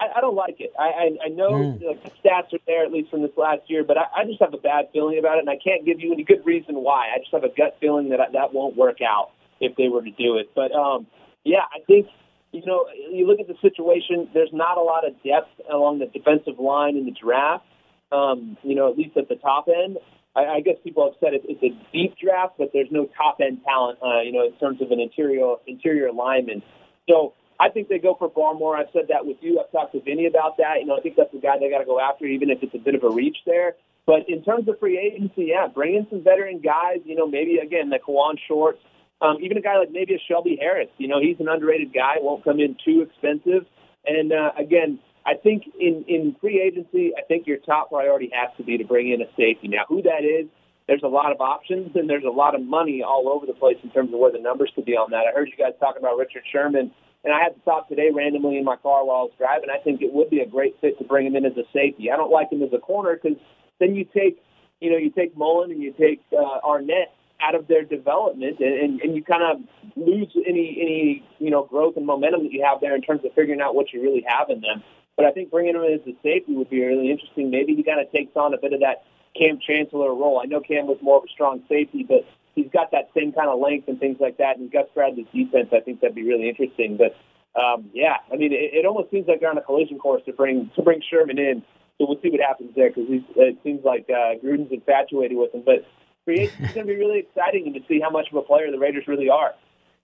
Speaker 7: I, I don't like it. I, I, I know mm. like, the stats are there at least from this last year, but I, I just have a bad feeling about it, and I can't give you any good reason why. I just have a gut feeling that I, that won't work out if they were to do it. But um, yeah, I think you know you look at the situation. There's not a lot of depth along the defensive line in the draft. Um, you know, at least at the top end. I, I guess people have said it, it's a deep draft, but there's no top end talent. Uh, you know, in terms of an interior interior lineman. So I think they go for Barmore. I've said that with you. I've talked to Vinny about that. You know, I think that's the guy they got to go after, even if it's a bit of a reach there. But in terms of free agency, yeah, bring in some veteran guys. You know, maybe again the Kawann Shorts, um, even a guy like maybe a Shelby Harris. You know, he's an underrated guy. Won't come in too expensive. And uh, again, I think in in free agency, I think your top priority has to be to bring in a safety. Now, who that is, there's a lot of options and there's a lot of money all over the place in terms of where the numbers could be on that. I heard you guys talking about Richard Sherman and I had the thought today randomly in my car while I was driving. I think it would be a great fit to bring him in as a safety. I don't like him as a corner because then you take, you know, you take Mullen and you take uh, Arnette out of their development, and, and, and you kind of lose any any you know growth and momentum that you have there in terms of figuring out what you really have in them. But I think bringing him in as a safety would be really interesting. Maybe he kind of takes on a bit of that Kam Chancellor role. I know Kam was more of a strong safety, but he's got that same kind of length and things like that. And Gus Bradley's defense, I think that'd be really interesting. But um, yeah, I mean, it, it almost seems like they're on a collision course to bring to bring Sherman in. So we'll see what happens there because it seems like uh, Gruden's infatuated with him. But is going to be really exciting to see how much of a player the Raiders really are.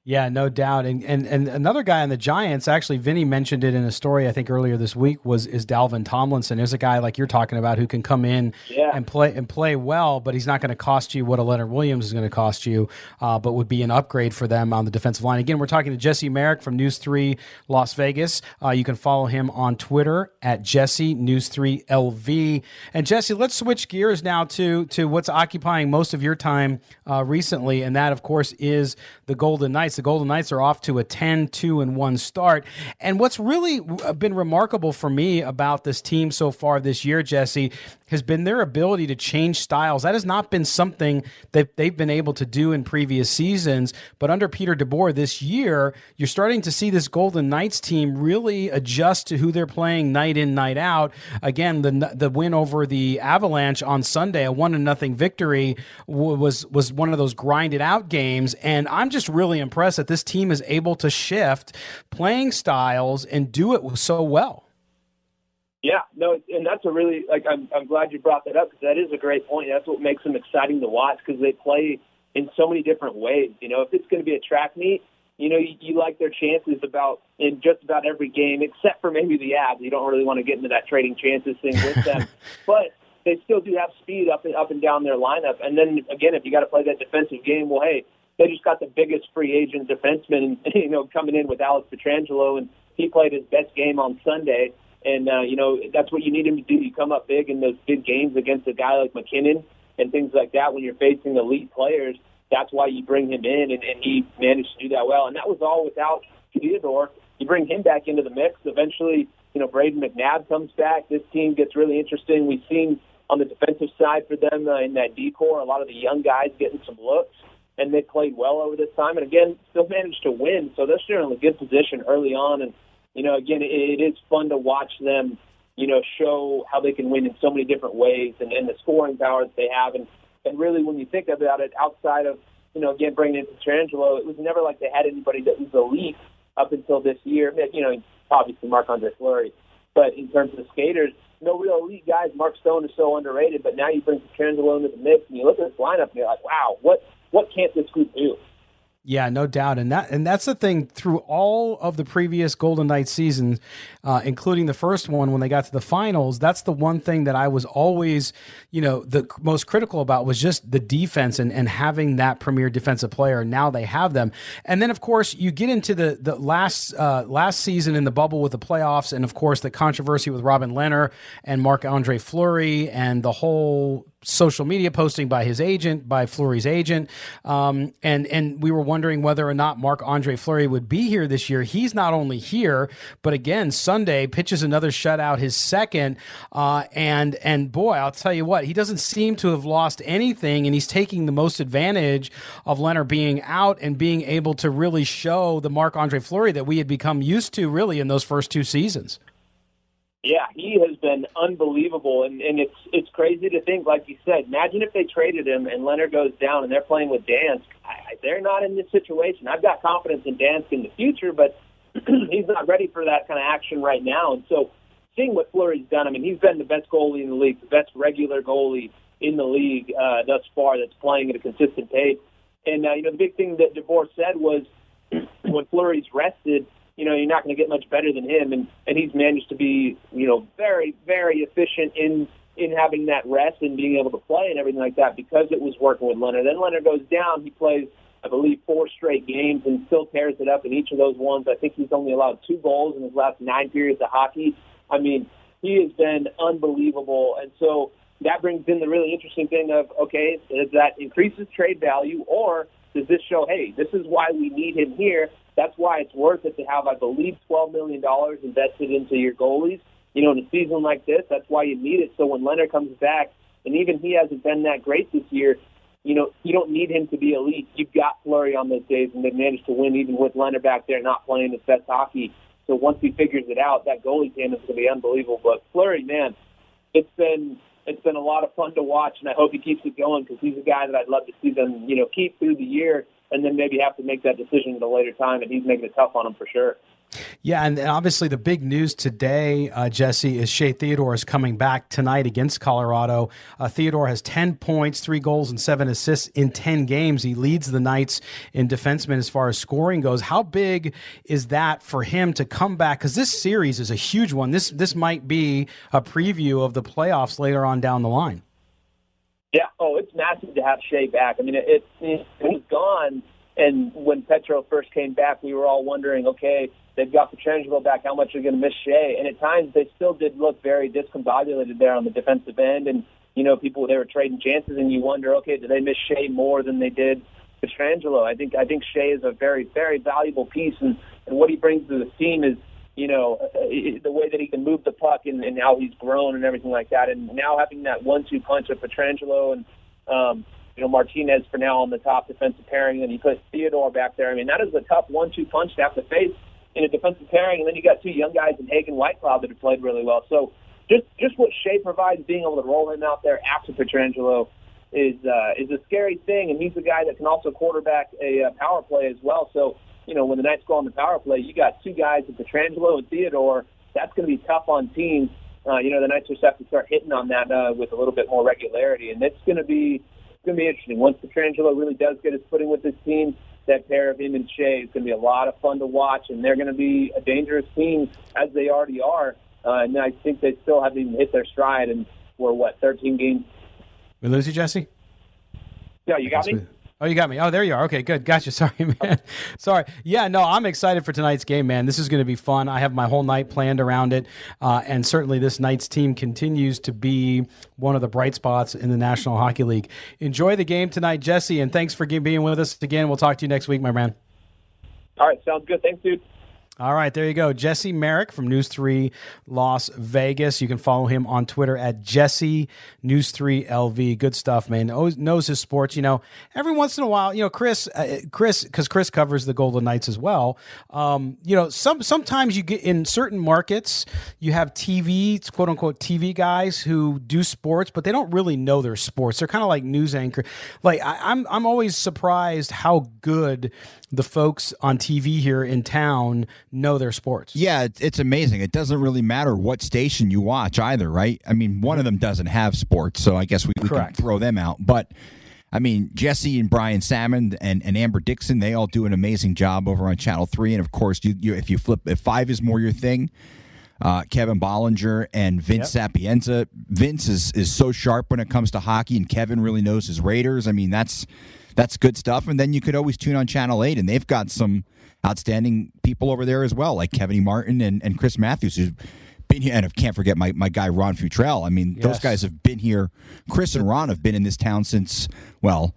Speaker 2: Yeah, no doubt. And, and and another guy on the Giants, actually, Vinny mentioned it in a story I think earlier this week. Was is Dalvin Tomlinson? Is a guy like you're talking about who can come in
Speaker 7: yeah.
Speaker 2: and play and play well, but he's not going to cost you what a Leonard Williams is going to cost you, uh, but would be an upgrade for them on the defensive line. Again, we're talking to Jesse Merrick from News Three Las Vegas. Uh, you can follow him on Twitter at Jesse News Three LV. And Jesse, let's switch gears now to to what's occupying most of your time uh, recently, and that, of course, is the Golden Knights. The Golden Knights are off to a 10 2 and 1 start. And what's really uh, been remarkable for me about this team so far this year, Jesse, has been their ability to change styles. That has not been something that they've been able to do in previous seasons. But under Peter DeBoer this year, you're starting to see this Golden Knights team really adjust to who they're playing night in, night out. Again, the the win over the Avalanche on Sunday, a one to nothing victory, was was one of those grinded out games. And I'm just really impressed that this team is able to shift playing styles and do it so well.
Speaker 7: Yeah, no, and that's a really like I'm I'm glad you brought that up because that is a great point. That's what makes them exciting to watch because they play in so many different ways. You know, if it's going to be a track meet, you know, you, you like their chances about in just about every game except for maybe the Avs. You don't really want to get into that trading chances thing with them, but they still do have speed up and up and down their lineup. And then again, if you got to play that defensive game, well, hey, they just got the biggest free agent defenseman, you know, coming in with Alex Pietrangelo, and he played his best game on Sunday. And, uh, you know, that's what you need him to do. You come up big in those big games against a guy like MacKinnon and things like that when you're facing elite players. That's why you bring him in, and, and he managed to do that well. And that was all without Theodore. You bring him back into the mix. Eventually, you know, Brayden McNabb comes back. This team gets really interesting. We've seen on the defensive side for them uh, in that decor, a lot of the young guys getting some looks, and they played well over this time. And again, still managed to win. So they're still in a good position early on. And you know, again, it, it is fun to watch them, you know, show how they can win in so many different ways and, and the scoring power that they have. And, and really, when you think about it, outside of, you know, again, bringing in Pietrangelo, it was never like they had anybody that was elite up until this year. You know, obviously Marc-Andre Fleury. But in terms of the skaters, no real elite guys. Mark Stone is so underrated, but now you bring Pietrangelo into the mix, and you look at this lineup, and you're like, wow, what what can't this group do?
Speaker 2: Yeah, no doubt, and that and that's the thing through all of the previous Golden Knights seasons, uh, including the first one when they got to the finals. That's the one thing that I was always, you know, the most critical about was just the defense and and having that premier defensive player. Now they have them, and then of course you get into the the last uh, last season in the bubble with the playoffs, and of course the controversy with Robin Lehner and Marc Andre Fleury and the whole social media posting by his agent, by Fleury's agent, um, and and we were wondering whether or not Marc Andre Fleury would be here this year. He's not only here, but again Sunday pitches another shutout, his second, uh, and and boy, I'll tell you what, he doesn't seem to have lost anything, and he's taking the most advantage of Lehner being out and being able to really show the Marc Andre Fleury that we had become used to really in those first two seasons.
Speaker 7: Yeah, he has been unbelievable, and and it's it's crazy to think, like you said. Imagine if they traded him and Lehner goes down, and they're playing with Dansk. I, they're not in this situation. I've got confidence in Dansk in the future, but he's not ready for that kind of action right now. And so, seeing what Fleury's done, I mean, he's been the best goalie in the league, the best regular goalie in the league uh, thus far that's playing at a consistent pace. And uh, you know, the big thing that DeBoer said was when Fleury's rested you know, you're not going to get much better than him. And, and he's managed to be, you know, very, very efficient in, in having that rest and being able to play and everything like that because it was working with Lehner. Then Lehner goes down. He plays, I believe, four straight games and still tears it up in each of those ones. I think he's only allowed two goals in his last nine periods of hockey. I mean, he has been unbelievable. And so that brings in the really interesting thing of, okay, does that increases trade value or does this show, hey, this is why we need him here that's why it's worth it to have, I believe, $12 million invested into your goalies. You know, in a season like this, that's why you need it. So when Lehner comes back, and even he hasn't been that great this year, you know, you don't need him to be elite. You've got Fleury on those days, and they've managed to win even with Lehner back there not playing his best hockey. So once he figures it out, that goalie tandem is going to be unbelievable. But Fleury, man, it's been it's been a lot of fun to watch, and I hope he keeps it going because he's a guy that I'd love to see them, you know, keep through the year and then maybe have to make that decision at a later time. And he's making it tough on him for sure.
Speaker 2: Yeah, and obviously the big news today, uh, Jesse, is Shea Theodore is coming back tonight against Colorado. Uh, Theodore has 10 points, three goals, and seven assists in 10 games. He leads the Knights in defensemen as far as scoring goes. How big is that for him to come back? Because this series is a huge one. This, this might be a preview of the playoffs later on down the line.
Speaker 7: Yeah. Oh, it's massive to have Shea back. I mean, it, it, he's gone. And when Petro first came back, we were all wondering, okay, they've got Pietrangelo back. How much are going to miss Shea? And at times, they still did look very discombobulated there on the defensive end. And you know, people they were trading chances, and you wonder, okay, do they miss Shea more than they did Pietrangelo? I think I think Shea is a very very valuable piece, and and what he brings to the team is you know, uh, the way that he can move the puck and, and how he's grown and everything like that. And now having that one-two punch of Pietrangelo and, um, you know, Martinez for now on the top defensive pairing, and he puts Theodore back there. I mean, that is a tough one-two punch to have to face in a defensive pairing. And then you got two young guys in Hague and Whitecloud that have played really well. So just just what Shea provides, being able to roll him out there after Pietrangelo is uh, is a scary thing. And he's a guy that can also quarterback a, a power play as well. So you know, when the Knights go on the power play, you got two guys with Pietrangelo and Theodore. That's going to be tough on teams. Uh, you know, the Knights just have to start hitting on that uh, with a little bit more regularity, and it's going to be going to be interesting. Once Pietrangelo really does get his footing with this team, that pair of him and Shea is going to be a lot of fun to watch, and they're going to be a dangerous team as they already are. Uh, and I think they still haven't even hit their stride, and we're what 13 games.
Speaker 2: We lose you, Jesse.
Speaker 7: Yeah, you got me.
Speaker 2: Oh, you got me. Oh, there you are. Okay, good. Gotcha. Sorry, man. Sorry. Yeah, no, I'm excited for tonight's game, man. This is going to be fun. I have my whole night planned around it, uh, and certainly this Knights team continues to be one of the bright spots in the National Hockey League. Enjoy the game tonight, Jesse, and thanks for being with us again. We'll talk to you next week, my man.
Speaker 7: All right, sounds good. Thanks, dude.
Speaker 2: All right, there you go. Jesse Merrick from News 3 Las Vegas. You can follow him on Twitter at Jesse News 3 LV. Good stuff, man. Knows, knows his sports. You know, every once in a while, you know, Chris, uh, Chris, because Chris covers the Golden Knights as well. Um, you know, some sometimes you get in certain markets, you have TV, quote unquote, TV guys who do sports, but they don't really know their sports. They're kind of like news anchor. Like I, I'm, I'm always surprised how good the folks on TV here in town know their sports.
Speaker 3: Yeah, it's amazing. It doesn't really matter what station you watch either, right? I mean, one of them doesn't have sports, so I guess we, we can throw them out. But I mean, Jesse and Brian Salmon and, and Amber Dixon, they all do an amazing job over on Channel 3. And of course, you, you if you flip, if five is more your thing, uh, Kevin Bollinger and Vince yep. Sapienza. Vince is, is so sharp when it comes to hockey, and Kevin really knows his Raiders. I mean, that's that's good stuff. And then you could always tune on Channel 8, and they've got some outstanding people over there as well, like Kevin e. Martin and, and Chris Matthews, who's been here. And I can't forget my, my guy, Ron Futrell. I mean, yes. those guys have been here. Chris and Ron have been in this town since, well,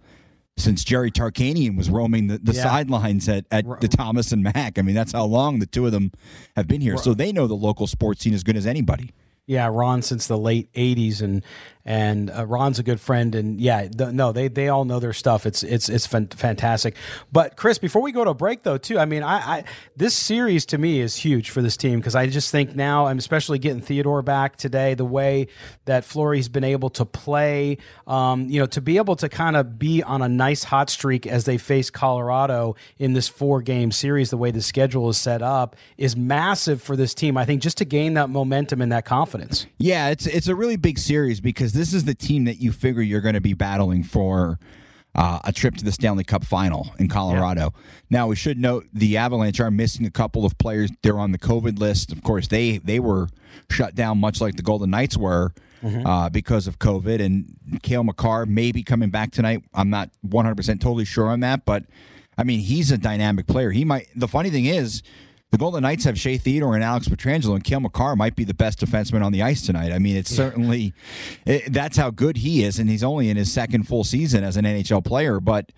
Speaker 3: since Jerry Tarkanian was roaming the, the yeah. sidelines at, at the Thomas and Mack. I mean, that's how long the two of them have been here. So they know the local sports scene as good as anybody.
Speaker 2: Yeah, Ron since the late '80s, and and uh, Ron's a good friend, and yeah, the, no, they they all know their stuff. It's it's it's fantastic. But Chris, before we go to a break, though, too, I mean, I, I this series to me is huge for this team because I just think now, I'm especially getting Theodore back today, the way that Fleury's been able to play, um, you know, to be able to kind of be on a nice hot streak as they face Colorado in this four game series, the way the schedule is set up, is massive for this team. I think just to gain that momentum and that confidence.
Speaker 3: Yeah, it's it's a really big series because this is the team that you figure you're going to be battling for uh, a trip to the Stanley Cup final in Colorado. Yeah. Now we should note the Avalanche are missing a couple of players. They're on the COVID list. Of course, they they were shut down much like the Golden Knights were mm-hmm. uh, because of COVID. And Cale Makar may be coming back tonight. I'm not 100 percent totally sure on that, but I mean he's a dynamic player. He might. The funny thing is the Golden Knights have Shea Theodore and Alex Pietrangelo, and Cale Makar might be the best defenseman on the ice tonight. I mean, it's certainly it, that's how good he is, and he's only in his second full season as an NHL player. But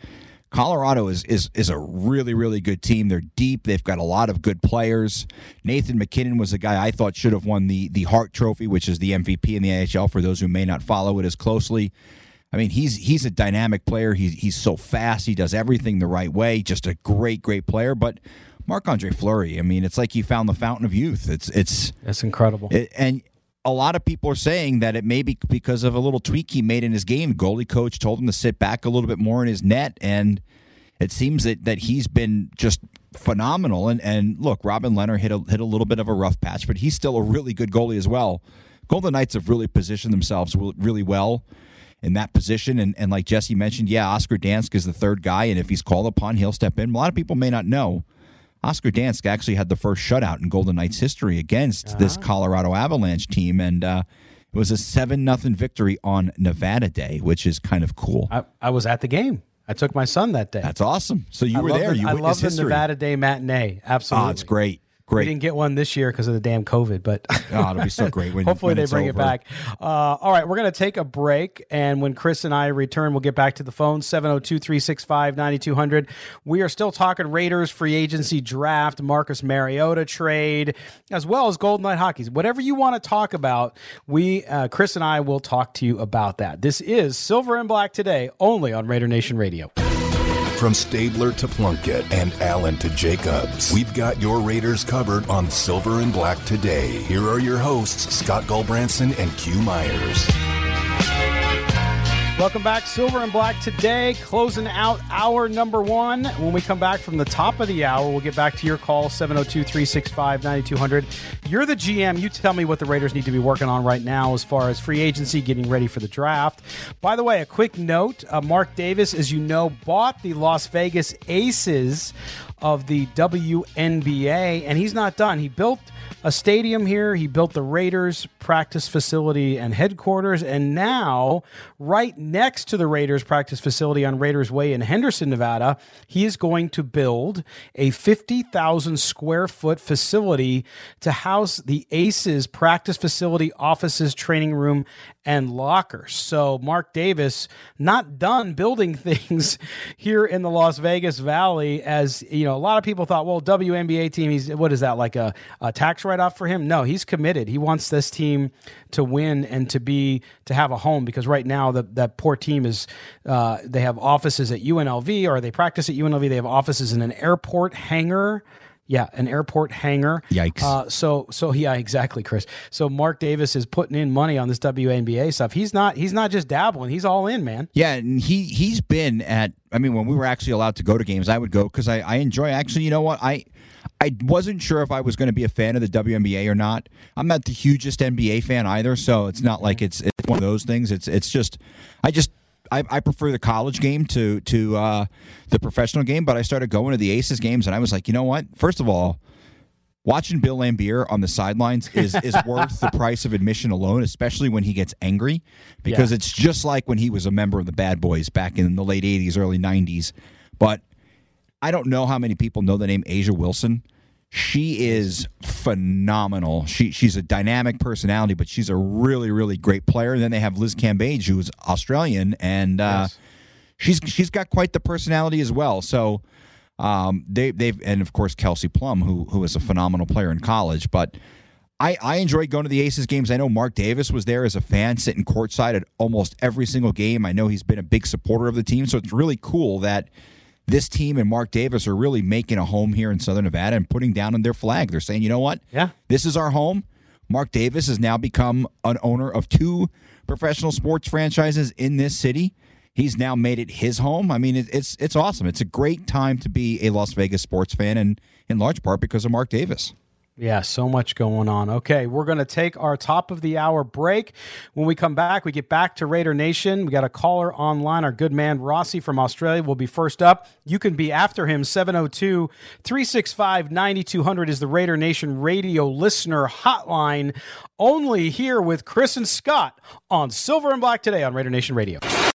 Speaker 3: Colorado is is is a really really good team. They're deep. They've got a lot of good players. Nathan MacKinnon was a guy I thought should have won the the Hart Trophy, which is the MVP in the NHL. For those who may not follow it as closely. I mean, he's he's a dynamic player. He's he's so fast. He does everything the right way. Just a great, great player. But Marc Andre Fleury. I mean, it's like he found the fountain of youth. It's it's
Speaker 2: it's incredible.
Speaker 3: It, and a lot of people are saying that it may be because of a little tweak he made in his game. Goalie coach told him to sit back a little bit more in his net, and it seems that that he's been just phenomenal. And and look, Robin Lehner hit a hit a little bit of a rough patch, but he's still a really good goalie as well. Golden Knights have really positioned themselves really well in that position. And, and like Jesse mentioned, yeah, Oscar Dansk is the third guy, and if he's called upon, he'll step in. A lot of people may not know Oscar Dansk actually had the first shutout in Golden Knights history against uh-huh. this Colorado Avalanche team, and uh, it was a seven nothing victory on Nevada Day, which is kind of cool.
Speaker 2: I, I, was at the game. I took my son that day.
Speaker 3: That's awesome. So you I were there.
Speaker 2: The,
Speaker 3: you
Speaker 2: I love the Nevada Day matinee. Absolutely,
Speaker 3: oh, it's great. Great.
Speaker 2: We didn't get one this year because of the damn COVID, but
Speaker 3: oh, it'll be so great. When,
Speaker 2: hopefully
Speaker 3: when
Speaker 2: they bring
Speaker 3: over.
Speaker 2: it back. Uh, all right, we're going to take a break, and when Chris and I return, we'll get back to the phone 702-365-9200. We are still talking Raiders free agency draft, Marcus Mariota trade, as well as Golden Knight hockey. Whatever you want to talk about, we uh, Chris and I will talk to you about that. This is Silver and Black today, only on Raider Nation Radio.
Speaker 1: From Stabler to Plunkett and Allen to Jacobs, we've got your Raiders covered on Silver and Black today. Here are your hosts, Scott Gulbranson and Q Myers.
Speaker 2: Welcome back, Silver and Black today, closing out hour number one. When we come back from the top of the hour, we'll get back to your call, 702 365 9200. You're the GM. You tell me what the Raiders need to be working on right now as far as free agency, getting ready for the draft. By the way, a quick note uh, Mark Davis, as you know, bought the Las Vegas Aces of the WNBA, and he's not done. He built a stadium here. He built the Raiders practice facility and headquarters. And now, right next to the Raiders practice facility on Raiders Way in Henderson, Nevada, he is going to build a 50,000 square foot facility to house the Aces practice facility, offices, training room, and lockers. So Mark Davis not done building things here in the Las Vegas Valley as you know a lot of people thought well WNBA team he's what is that like a, a tax write off for him? No, he's committed. He wants this team to win and to be to have a home because right now the that poor team is uh, they have offices at UNLV or they practice at UNLV. They have offices in an airport hangar yeah, an airport hangar.
Speaker 3: Yikes. Uh,
Speaker 2: so so yeah, exactly, Chris. So Mark Davis is putting in money on this WNBA stuff. He's not he's not just dabbling. He's all in, man.
Speaker 3: Yeah, and he he's been at. I mean, when we were actually allowed to go to games, I would go because I I enjoy. Actually, you know what I. I wasn't sure if I was going to be a fan of the WNBA or not. I'm not the hugest NBA fan either, so it's not like it's it's one of those things. It's it's just I just I, I prefer the college game to to uh, the professional game, but I started going to the Aces games, and I was like, you know what? First of all, watching Bill Laimbeer on the sidelines is is worth the price of admission alone, especially when he gets angry, because yeah. it's just like when he was a member of the Bad Boys back in the late '80s, early '90s. But I don't know how many people know the name A'ja Wilson. She is phenomenal. She she's a dynamic personality, but she's a really really great player. And then they have Liz Cambage, who's Australian, and uh, yes. she's she's got quite the personality as well. So um, they they've and of course Kelsey Plum, who who is a phenomenal player in college, but. I, I enjoy going to the Aces games. I know Mark Davis was there as a fan, sitting courtside at almost every single game. I know he's been a big supporter of the team, so it's really cool that this team and Mark Davis are really making a home here in Southern Nevada and putting down on their flag. They're saying, you know what?
Speaker 2: Yeah.
Speaker 3: This is our home. Mark Davis has now become an owner of two professional sports franchises in this city. He's now made it his home. I mean, it's it's awesome. It's a great time to be a Las Vegas sports fan, and in large part because of Mark Davis.
Speaker 2: Yeah, so much going on. Okay, we're going to take our top of the hour break. When we come back, we get back to Raider Nation. We got a caller online. Our good man Rossi from Australia will be first up. You can be after him. 702 365 9200 is the Raider Nation radio listener hotline. Only here with Chris and Scott on Silver and Black today on Raider Nation Radio.